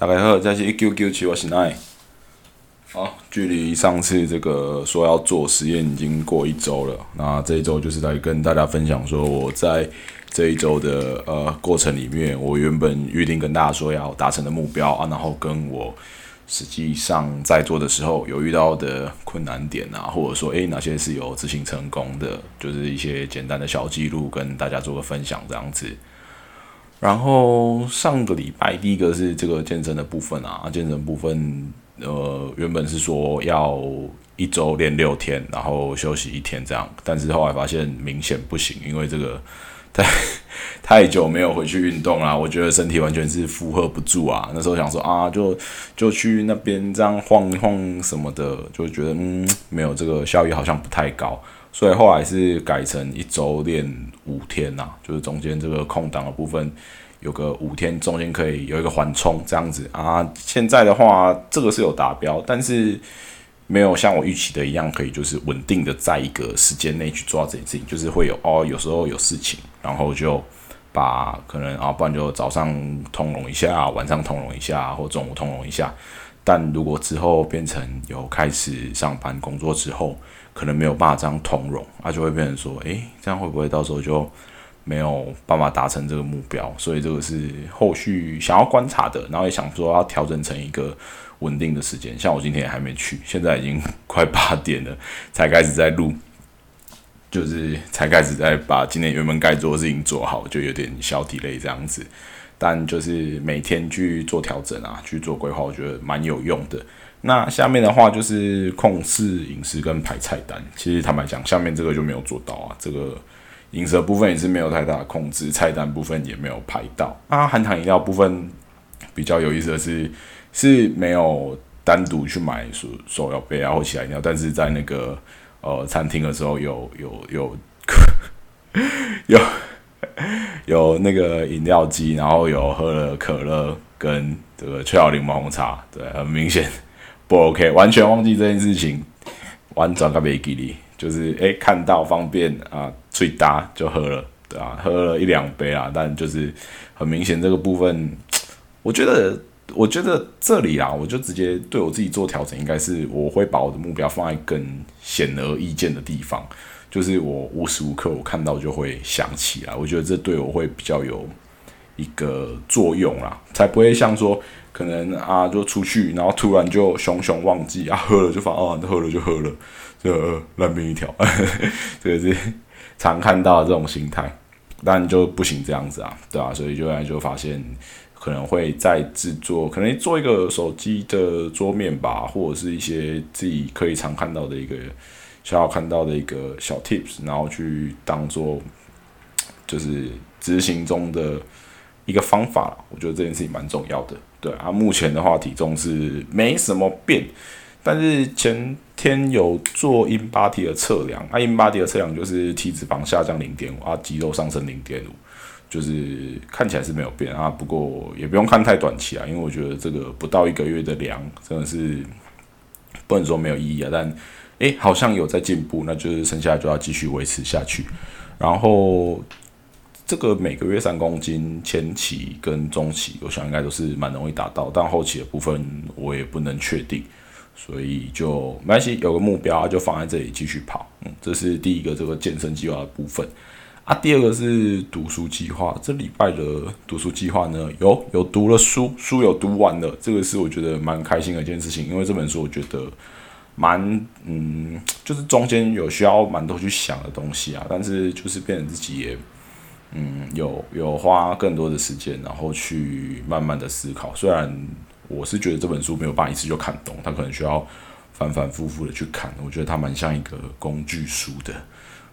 大家好，这是一九九七，我是奈。好，距离上次这个说要做实验已经过一周了。那这一周就是来跟大家分享说，我在这一周的呃过程里面，我原本预定跟大家说要达成的目标啊，然后跟我实际上在做的时候有遇到的困难点啊，或者说诶哪些是有执行成功的，就是一些简单的小记录跟大家做个分享这样子。然后上个礼拜第一个是这个健身的部分啊，健身部分呃原本是说要一周练六天，然后休息一天这样，但是后来发现明显不行，因为这个太 太久没有回去运动啦，我觉得身体完全是负荷不住啊。那时候想说啊，就就去那边这样晃一晃什么的，就觉得嗯没有这个效益好像不太高。所以后来是改成一周练五天呐，就是中间这个空档的部分有个五天，中间可以有一个缓冲这样子啊。现在的话，这个是有达标，但是没有像我预期的一样，可以就是稳定的在一个时间内去做这件事情，就是会有哦，有时候有事情，然后就把可能啊，不然就早上通融一下，晚上通融一下，或中午通融一下。但如果之后变成有开始上班工作之后，可能没有办法这样通融，那就会变成说，诶，这样会不会到时候就没有办法达成这个目标？所以这个是后续想要观察的，然后也想说要调整成一个稳定的时间。像我今天还没去，现在已经快八点了，才开始在录，就是才开始在把今天原本该做的事情做好，就有点小体累这样子。但就是每天去做调整啊，去做规划，我觉得蛮有用的。那下面的话就是控制饮食跟排菜单。其实坦白讲，下面这个就没有做到啊。这个饮食部分也是没有太大的控制，菜单部分也没有排到。啊，含糖饮料部分比较有意思的是，是没有单独去买手手摇杯啊或其他饮料，但是在那个呃餐厅的时候有有有 有。有那个饮料机，然后有喝了可乐跟这个雀巢柠檬红茶，对，很明显不 OK，完全忘记这件事情，完全个没给力，就是诶看到方便啊，最搭就喝了，对啊，喝了一两杯啊，但就是很明显这个部分，我觉得，我觉得这里啊，我就直接对我自己做调整，应该是我会把我的目标放在更显而易见的地方。就是我无时无刻我看到就会想起来，我觉得这对我会比较有一个作用啦，才不会像说可能啊就出去，然后突然就熊熊忘记啊喝了就发哦喝了就喝了，就烂命一条，这个是常看到的这种心态，但就不行这样子啊，对啊，所以就来就发现可能会再制作，可能做一个手机的桌面吧，或者是一些自己可以常看到的一个。想要看到的一个小 tips，然后去当做就是执行中的一个方法我觉得这件事情蛮重要的。对啊，目前的话体重是没什么变，但是前天有做 in body 的测量，啊 in body 的测量就是体脂肪下降零点五，啊肌肉上升零点五，就是看起来是没有变啊。不过也不用看太短期啊，因为我觉得这个不到一个月的量真的是不能说没有意义啊，但。诶，好像有在进步，那就是剩下就要继续维持下去。然后这个每个月三公斤，前期跟中期，我想应该都是蛮容易达到，但后期的部分我也不能确定，所以就没关系，有个目标就放在这里继续跑。嗯，这是第一个这个健身计划的部分啊。第二个是读书计划，这礼拜的读书计划呢，有有读了书，书有读完了，这个是我觉得蛮开心的一件事情，因为这本书我觉得。蛮嗯，就是中间有需要蛮多去想的东西啊，但是就是变成自己也嗯有有花更多的时间，然后去慢慢的思考。虽然我是觉得这本书没有办法一次就看懂，它可能需要反反复复的去看。我觉得它蛮像一个工具书的，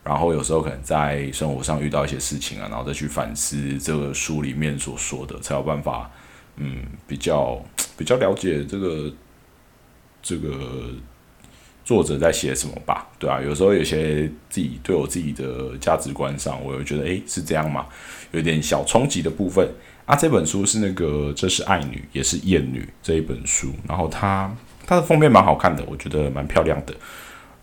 然后有时候可能在生活上遇到一些事情啊，然后再去反思这个书里面所说的，才有办法嗯比较比较了解这个这个。作者在写什么吧，对啊，有时候有些自己对我自己的价值观上，我会觉得，诶，是这样嘛，有点小冲击的部分啊。这本书是那个《这是爱女也是厌女》这一本书，然后它它的封面蛮好看的，我觉得蛮漂亮的。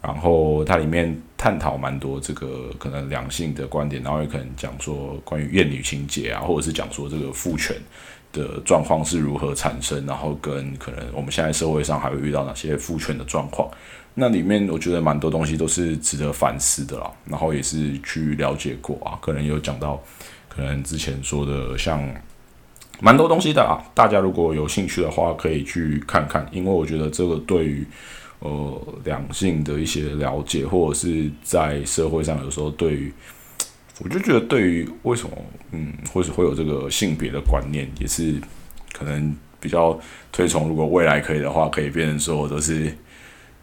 然后它里面探讨蛮多这个可能两性的观点，然后也可能讲说关于厌女情节啊，或者是讲说这个父权的状况是如何产生，然后跟可能我们现在社会上还会遇到哪些父权的状况，那里面我觉得蛮多东西都是值得反思的啦，然后也是去了解过啊，可能有讲到，可能之前说的像蛮多东西的啊，大家如果有兴趣的话可以去看看，因为我觉得这个对于呃两性的一些了解，或者是在社会上有时候对于。我就觉得，对于为什么，嗯，或者会有这个性别的观念，也是可能比较推崇。如果未来可以的话，可以变成说都是，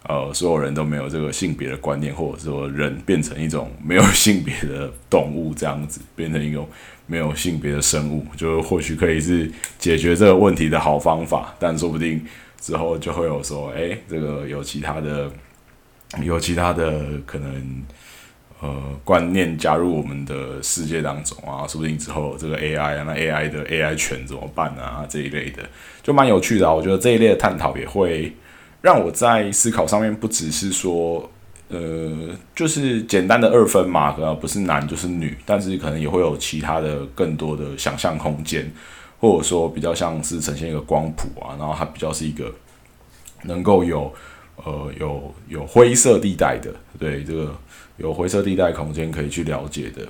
呃，所有人都没有这个性别的观念，或者说人变成一种没有性别的动物，这样子变成一种没有性别的生物，就或许可以是解决这个问题的好方法。但说不定之后就会有说，哎，这个有其他的，有其他的可能。呃，观念加入我们的世界当中啊，说不定之后这个 AI 啊，那 AI 的 AI 权怎么办啊？这一类的就蛮有趣的啊。我觉得这一类的探讨也会让我在思考上面不只是说，呃，就是简单的二分嘛，可能不是男就是女，但是可能也会有其他的更多的想象空间，或者说比较像是呈现一个光谱啊，然后它比较是一个能够有呃有有灰色地带的，对这个。有灰色地带空间可以去了解的，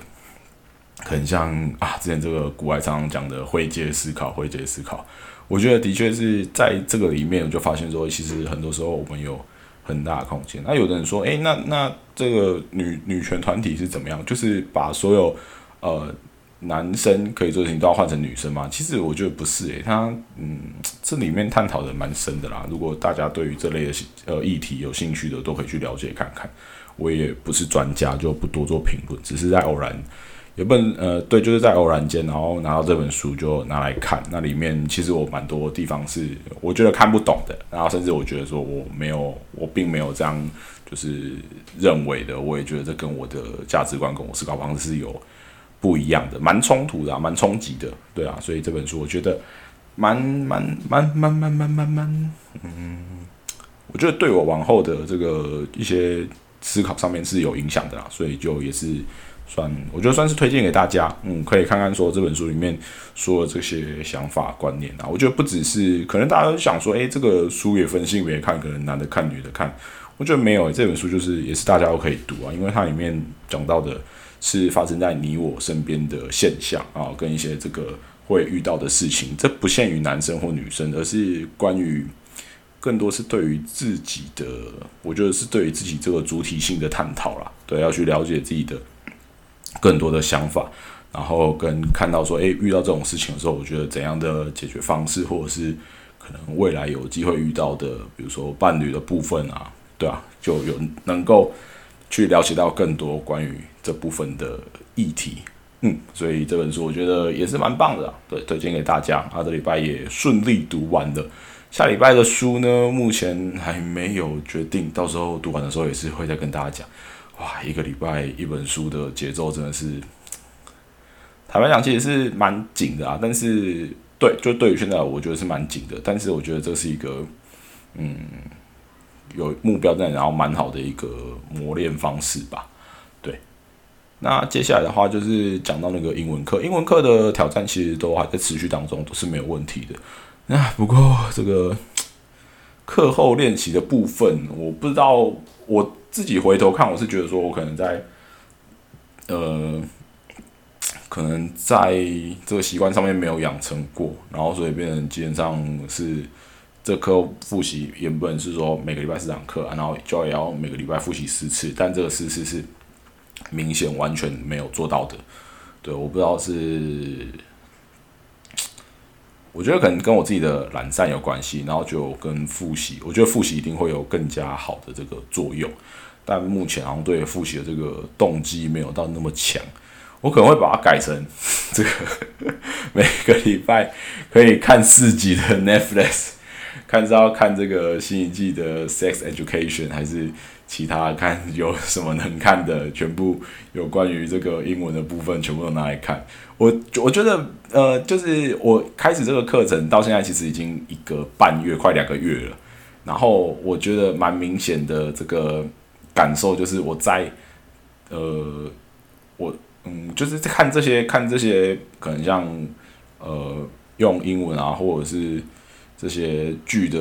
很像啊，之前这个古外常常讲的灰阶思考，灰阶思考，我觉得的确是在这个里面，我就发现说，其实很多时候我们有很大的空间。那有的人说，诶，那那这个女女权团体是怎么样？就是把所有呃男生可以做的事情都要换成女生吗？其实我觉得不是，诶，他嗯，这里面探讨的蛮深的啦。如果大家对于这类的呃议题有兴趣的，都可以去了解看看。我也不是专家，就不多做评论。只是在偶然，有本呃，对，就是在偶然间，然后拿到这本书就拿来看。那里面其实我蛮多地方是我觉得看不懂的，然后甚至我觉得说我没有，我并没有这样就是认为的。我也觉得这跟我的价值观跟我思考方式是有不一样的，蛮冲突的，蛮冲击的，对啊。所以这本书我觉得蛮蛮蛮蛮蛮蛮蛮，嗯，我觉得对我往后的这个一些。思考上面是有影响的啦，所以就也是算，我觉得算是推荐给大家，嗯，可以看看说这本书里面说的这些想法观念啊，我觉得不只是可能大家都想说，诶，这个书也分性别看，可能男的看女的看，我觉得没有，这本书就是也是大家都可以读啊，因为它里面讲到的是发生在你我身边的现象啊，跟一些这个会遇到的事情，这不限于男生或女生，而是关于。更多是对于自己的，我觉得是对于自己这个主体性的探讨啦。对，要去了解自己的更多的想法，然后跟看到说，诶，遇到这种事情的时候，我觉得怎样的解决方式，或者是可能未来有机会遇到的，比如说伴侣的部分啊，对啊，就有能够去了解到更多关于这部分的议题。嗯，所以这本书我觉得也是蛮棒的，对，推荐给大家。啊，这礼拜也顺利读完的。下礼拜的书呢，目前还没有决定，到时候读完的时候也是会再跟大家讲。哇，一个礼拜一本书的节奏真的是，坦白讲其实是蛮紧的啊。但是对，就对于现在我觉得是蛮紧的。但是我觉得这是一个，嗯，有目标在，然后蛮好的一个磨练方式吧。对，那接下来的话就是讲到那个英文课，英文课的挑战其实都还在持续当中，都是没有问题的。那不过这个课后练习的部分，我不知道我自己回头看，我是觉得说我可能在呃，可能在这个习惯上面没有养成过，然后所以变成基本上是这课复习原本是说每个礼拜四堂课，然后就要每个礼拜复习四次，但这个四次是明显完全没有做到的。对，我不知道是。我觉得可能跟我自己的懒散有关系，然后就跟复习，我觉得复习一定会有更加好的这个作用，但目前好像对复习的这个动机没有到那么强，我可能会把它改成这个每个礼拜可以看四集的 Netflix，看是要看这个新一季的 Sex Education 还是。其他看有什么能看的，全部有关于这个英文的部分，全部都拿来看。我我觉得，呃，就是我开始这个课程到现在，其实已经一个半月，快两个月了。然后我觉得蛮明显的这个感受，就是我在，呃，我嗯，就是看这些看这些，可能像呃用英文啊，或者是这些剧的，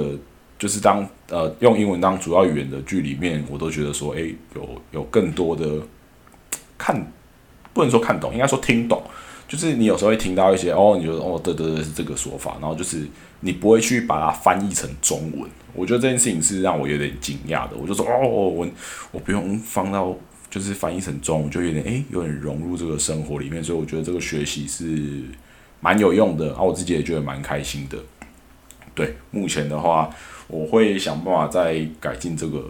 就是当呃用英文当主要语言的剧里面，我都觉得说，诶，有有更多的看，不能说看懂，应该说听懂。就是你有时候会听到一些哦，你觉得哦，对对对，是这个说法，然后就是你不会去把它翻译成中文。我觉得这件事情是让我有点惊讶的。我就说哦，我我不用放到就是翻译成中文，就有点诶，有点融入这个生活里面。所以我觉得这个学习是蛮有用的，啊，我自己也觉得蛮开心的。对，目前的话，我会想办法再改进这个。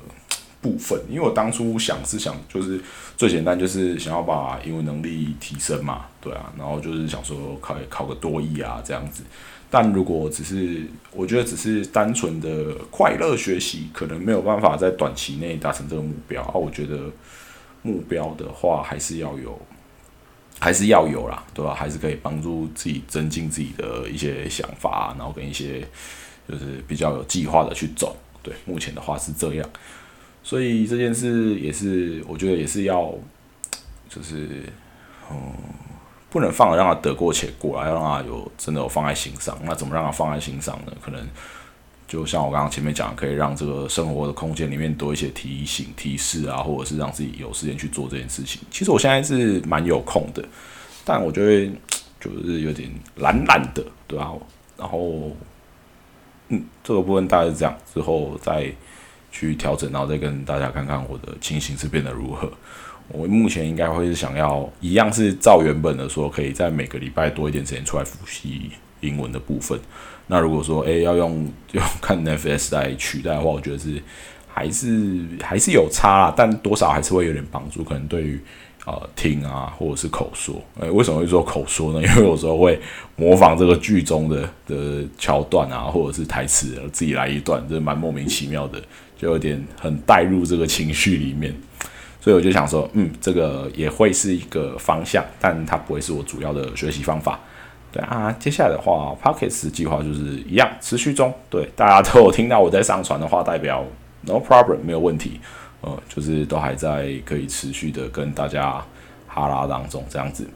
部分，因为我当初想是想就是最简单就是想要把英文能力提升嘛，对啊，然后就是想说考考个多译啊这样子。但如果只是我觉得只是单纯的快乐学习，可能没有办法在短期内达成这个目标啊。我觉得目标的话还是要有，还是要有啦，对吧？还是可以帮助自己增进自己的一些想法，然后跟一些就是比较有计划的去走。对，目前的话是这样。所以这件事也是，我觉得也是要，就是，嗯，不能放让他得过且过啊，要让他有真的有放在心上。那怎么让他放在心上呢？可能就像我刚刚前面讲，可以让这个生活的空间里面多一些提醒、提示啊，或者是让自己有时间去做这件事情。其实我现在是蛮有空的，但我觉得就是有点懒懒的，对吧？然后，这个部分大概是这样，之后再。去调整，然后再跟大家看看我的情形是变得如何。我目前应该会是想要一样是照原本的说，可以在每个礼拜多一点时间出来复习英文的部分。那如果说诶要用 用看 NFS 来取代的话，我觉得是还是还是有差啦，但多少还是会有点帮助。可能对于呃听啊或者是口说，诶为什么会说口说呢？因为有时候会模仿这个剧中的的桥段啊，或者是台词，自己来一段，这蛮莫名其妙的。就有点很带入这个情绪里面，所以我就想说，嗯，这个也会是一个方向，但它不会是我主要的学习方法。对啊，接下来的话，Pockets 计划就是一样持续中。对，大家都有听到我在上传的话，代表 No problem，没有问题。呃，就是都还在可以持续的跟大家哈拉当中这样子。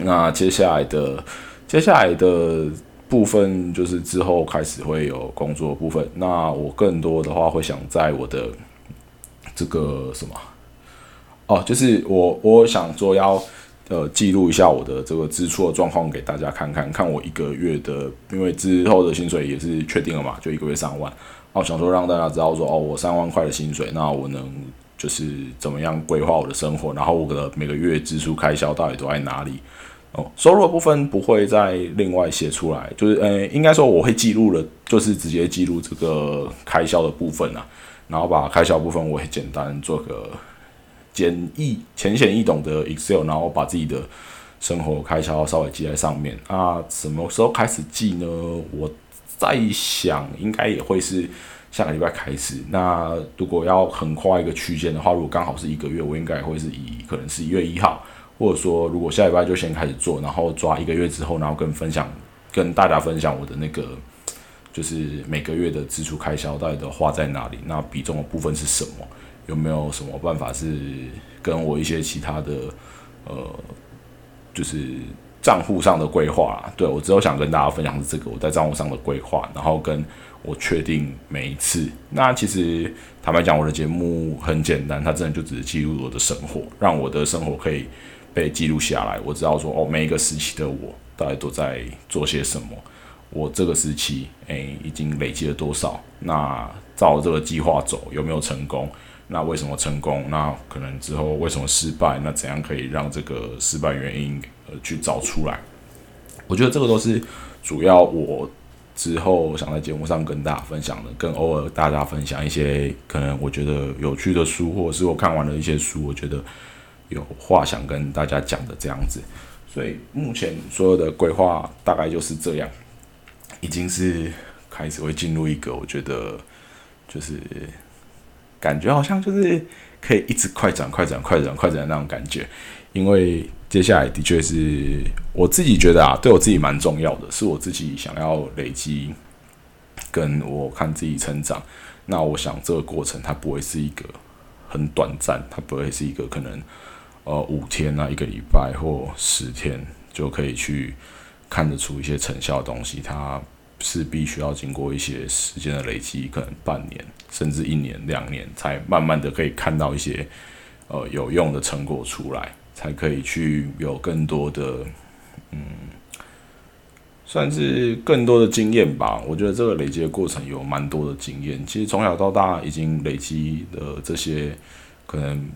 那接下来的，接下来的。部分就是之后开始会有工作部分，那我更多的话会想在我的这个什么哦，就是我我想说要呃记录一下我的这个支出的状况给大家看看，看我一个月的，因为之后的薪水也是确定了嘛，就一个月三万，我想说让大家知道说哦，我三万块的薪水，那我能就是怎么样规划我的生活，然后我的每个月支出开销到底都在哪里。哦收入的部分不会再另外写出来，就是呃，应该说我会记录了，就是直接记录这个开销的部分啊，然后把开销部分我会简单做个简易、浅显易懂的 Excel，然后把自己的生活开销稍微记在上面啊。什么时候开始记呢？我再想，应该也会是下个礼拜开始。那如果要横跨一个区间的话，如果刚好是一个月，我应该会是以可能是一月一号。或者说，如果下礼拜就先开始做，然后抓一个月之后，然后跟分享，跟大家分享我的那个，就是每个月的支出开销到底都花在哪里，那比重的部分是什么？有没有什么办法是跟我一些其他的，呃，就是账户上的规划？对我只有想跟大家分享是这个我在账户上的规划，然后跟我确定每一次。那其实坦白讲，我的节目很简单，它真的就只是记录我的生活，让我的生活可以。被记录下来，我知道说哦，每一个时期的我大概都在做些什么。我这个时期，诶，已经累积了多少？那照这个计划走，有没有成功？那为什么成功？那可能之后为什么失败？那怎样可以让这个失败原因呃去找出来？我觉得这个都是主要我之后想在节目上跟大家分享的，跟偶尔大家分享一些可能我觉得有趣的书，或者是我看完的一些书，我觉得。有话想跟大家讲的这样子，所以目前所有的规划大概就是这样，已经是开始会进入一个我觉得就是感觉好像就是可以一直快转、快转、快转、快转那种感觉，因为接下来的确是我自己觉得啊，对我自己蛮重要的，是我自己想要累积，跟我看自己成长。那我想这个过程它不会是一个很短暂，它不会是一个可能。呃，五天啊，一个礼拜或十天就可以去看得出一些成效的东西，它是必须要经过一些时间的累积，可能半年甚至一年、两年，才慢慢的可以看到一些呃有用的成果出来，才可以去有更多的嗯，算是更多的经验吧。我觉得这个累积的过程有蛮多的经验。其实从小到大已经累积的这些可能。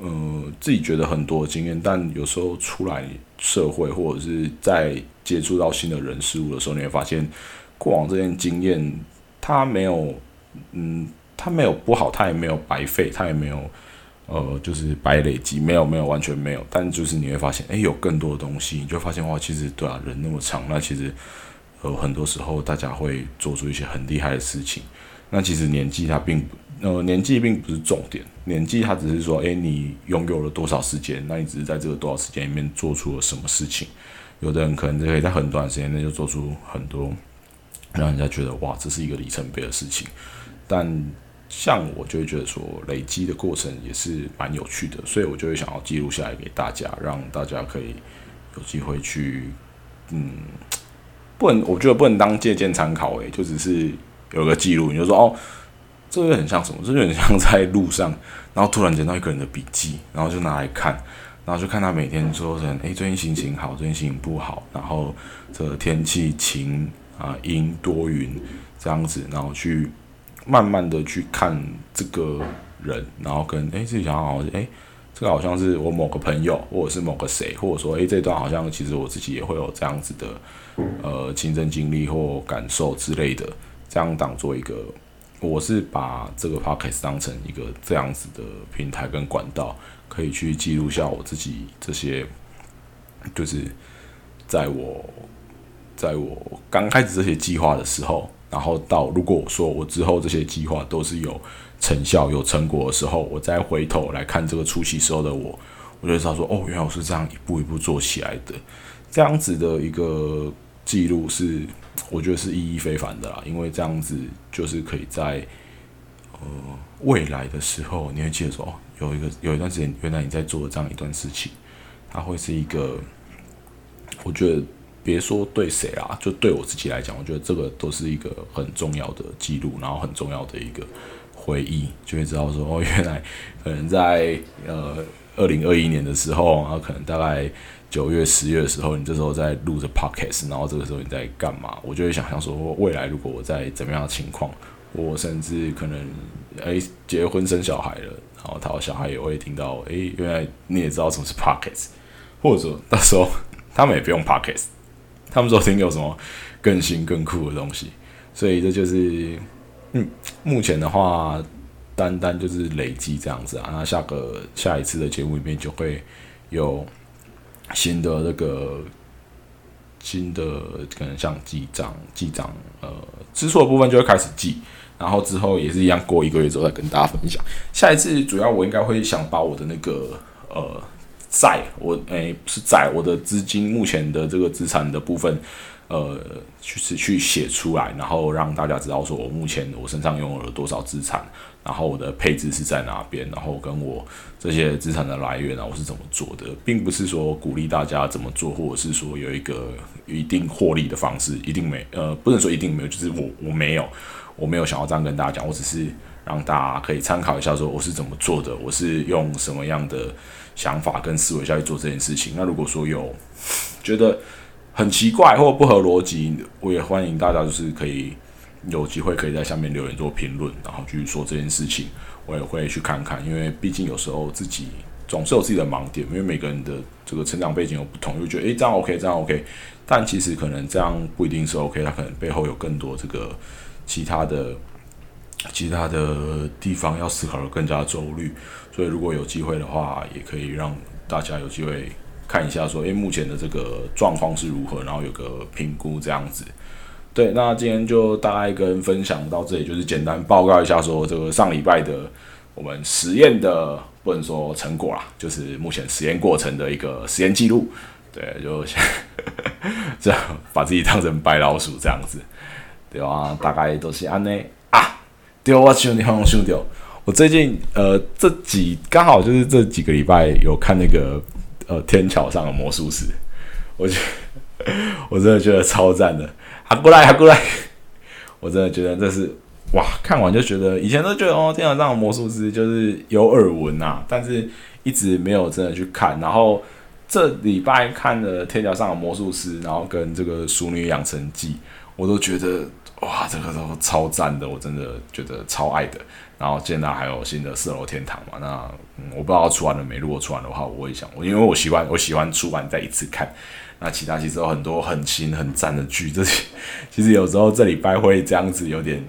呃，自己觉得很多经验，但有时候出来社会或者是在接触到新的人事物的时候，你会发现过往这些经验，它没有，嗯，它没有不好，它也没有白费，它也没有，呃，就是白累积，没有，没有，完全没有。但就是你会发现，诶，有更多的东西，你就发现哇，其实对啊，人那么长，那其实呃，很多时候大家会做出一些很厉害的事情。那其实年纪它并不。呃，年纪并不是重点，年纪它只是说，诶，你拥有了多少时间？那你只是在这个多少时间里面做出了什么事情？有的人可能就可以在很短时间内就做出很多，让人家觉得哇，这是一个里程碑的事情。但像我就会觉得说，累积的过程也是蛮有趣的，所以我就会想要记录下来给大家，让大家可以有机会去，嗯，不能，我觉得不能当借鉴参考，诶，就只是有个记录，你就说哦。这个很像什么？这就很像在路上，然后突然捡到一个人的笔记，然后就拿来看，然后就看他每天说成：诶，最近心情好，最近心情不好，然后这天气晴啊、阴多云这样子，然后去慢慢的去看这个人，然后跟诶自己想好，诶，这个好像是我某个朋友，或者是某个谁，或者说诶这段好像其实我自己也会有这样子的呃亲身经历或感受之类的，这样当做一个。我是把这个 podcast 当成一个这样子的平台跟管道，可以去记录下我自己这些，就是在我在我刚开始这些计划的时候，然后到如果我说我之后这些计划都是有成效、有成果的时候，我再回头来看这个初期时候的我，我就知道说，哦，原来我是这样一步一步做起来的，这样子的一个记录是。我觉得是意义非凡的啦，因为这样子就是可以在呃未来的时候，你会记得说，哦，有一个有一段时间，原来你在做这样一段事情，它会是一个，我觉得别说对谁啦，就对我自己来讲，我觉得这个都是一个很重要的记录，然后很重要的一个回忆，就会知道说，哦，原来可能在呃二零二一年的时候，然后可能大概。九月、十月的时候，你这时候在录着 podcast，然后这个时候你在干嘛？我就会想象说，未来如果我在怎么样的情况，我甚至可能诶结婚生小孩了，然后他小孩也会听到，诶，原来你也知道什么是 podcast，或者说到时候他们也不用 podcast，他们说听有什么更新更酷的东西，所以这就是嗯，目前的话，单单就是累积这样子啊，那下个下一次的节目里面就会有。新的那个新的可能像记账记账呃，支出的部分就会开始记，然后之后也是一样，过一个月之后再跟大家分享。下一次主要我应该会想把我的那个呃债，我诶是债，我的资金目前的这个资产的部分。呃，去去写出来，然后让大家知道说我目前我身上拥有了多少资产，然后我的配置是在哪边，然后跟我这些资产的来源啊，我是怎么做的，并不是说鼓励大家怎么做，或者是说有一个一定获利的方式，一定没呃，不能说一定没有，就是我我没有，我没有想要这样跟大家讲，我只是让大家可以参考一下，说我是怎么做的，我是用什么样的想法跟思维下去做这件事情。那如果说有觉得，很奇怪或不合逻辑，我也欢迎大家就是可以有机会可以在下面留言做评论，然后去说这件事情，我也会去看看，因为毕竟有时候自己总是有自己的盲点，因为每个人的这个成长背景有不同，又觉得诶这样 OK 这样 OK，但其实可能这样不一定是 OK，它可能背后有更多这个其他的其他的地方要思考的更加周虑，所以如果有机会的话，也可以让大家有机会。看一下，说，诶，目前的这个状况是如何，然后有个评估这样子。对，那今天就大概跟分享到这里，就是简单报告一下，说这个上礼拜的我们实验的不能说成果啦，就是目前实验过程的一个实验记录。对，就 这样把自己当成白老鼠这样子，对啊，大概都是安内。对，我兄弟，我兄弟，我最近呃这几刚好就是这几个礼拜有看那个。呃，天桥上的魔术师，我觉 我真的觉得超赞的，还过来还过来，我真的觉得这是哇，看完就觉得以前都觉得哦，天桥上的魔术师就是有耳闻呐，但是一直没有真的去看。然后这礼拜看了《天桥上的魔术师》，然后跟这个《熟女养成记》，我都觉得哇，这个都超赞的，我真的觉得超爱的。然后现在还有新的《四楼天堂》嘛，那嗯，我不知道出完了没。如果出完的话，我会想，我因为我喜欢我喜欢出完再一次看。那其他其实有很多很新很赞的剧，这些其实有时候这礼拜会这样子，有点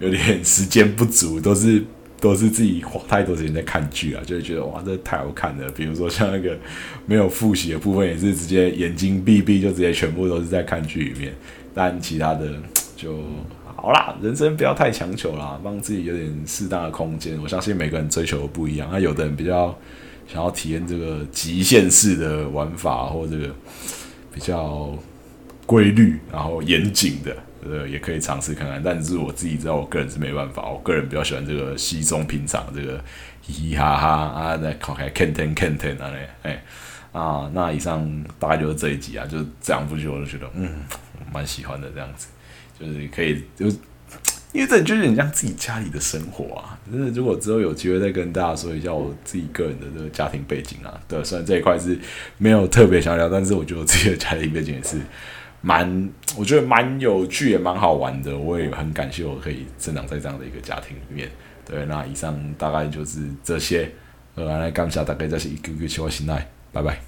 有点时间不足，都是都是自己花太多时间在看剧啊，就会觉得哇，这太好看了。比如说像那个没有复习的部分，也是直接眼睛闭闭就直接全部都是在看剧里面。但其他的就好啦，人生不要太强求啦，帮自己有点适当的空间。我相信每个人追求的不一样，那有的人比较。想要体验这个极限式的玩法，或这个比较规律然后严谨的，呃，也可以尝试看看。但是我自己知道，我个人是没办法。我个人比较喜欢这个稀松平常，这个嘻嘻哈哈啊，在考开 canten canten 啊嘞，哎啊，那以上大概就是这一集啊，就是这两部剧，我就觉得嗯，蛮喜欢的这样子，就是可以就。因为这就是很像自己家里的生活啊！就是如果之后有机会再跟大家说一下我自己个人的这个家庭背景啊，对，虽然这一块是没有特别想聊，但是我觉得我自己的家庭背景也是蛮，我觉得蛮有趣也蛮好玩的。我也很感谢我可以生长在这样的一个家庭里面。对，那以上大概就是这些。呃，来感谢大概这是一个个小心态，拜拜。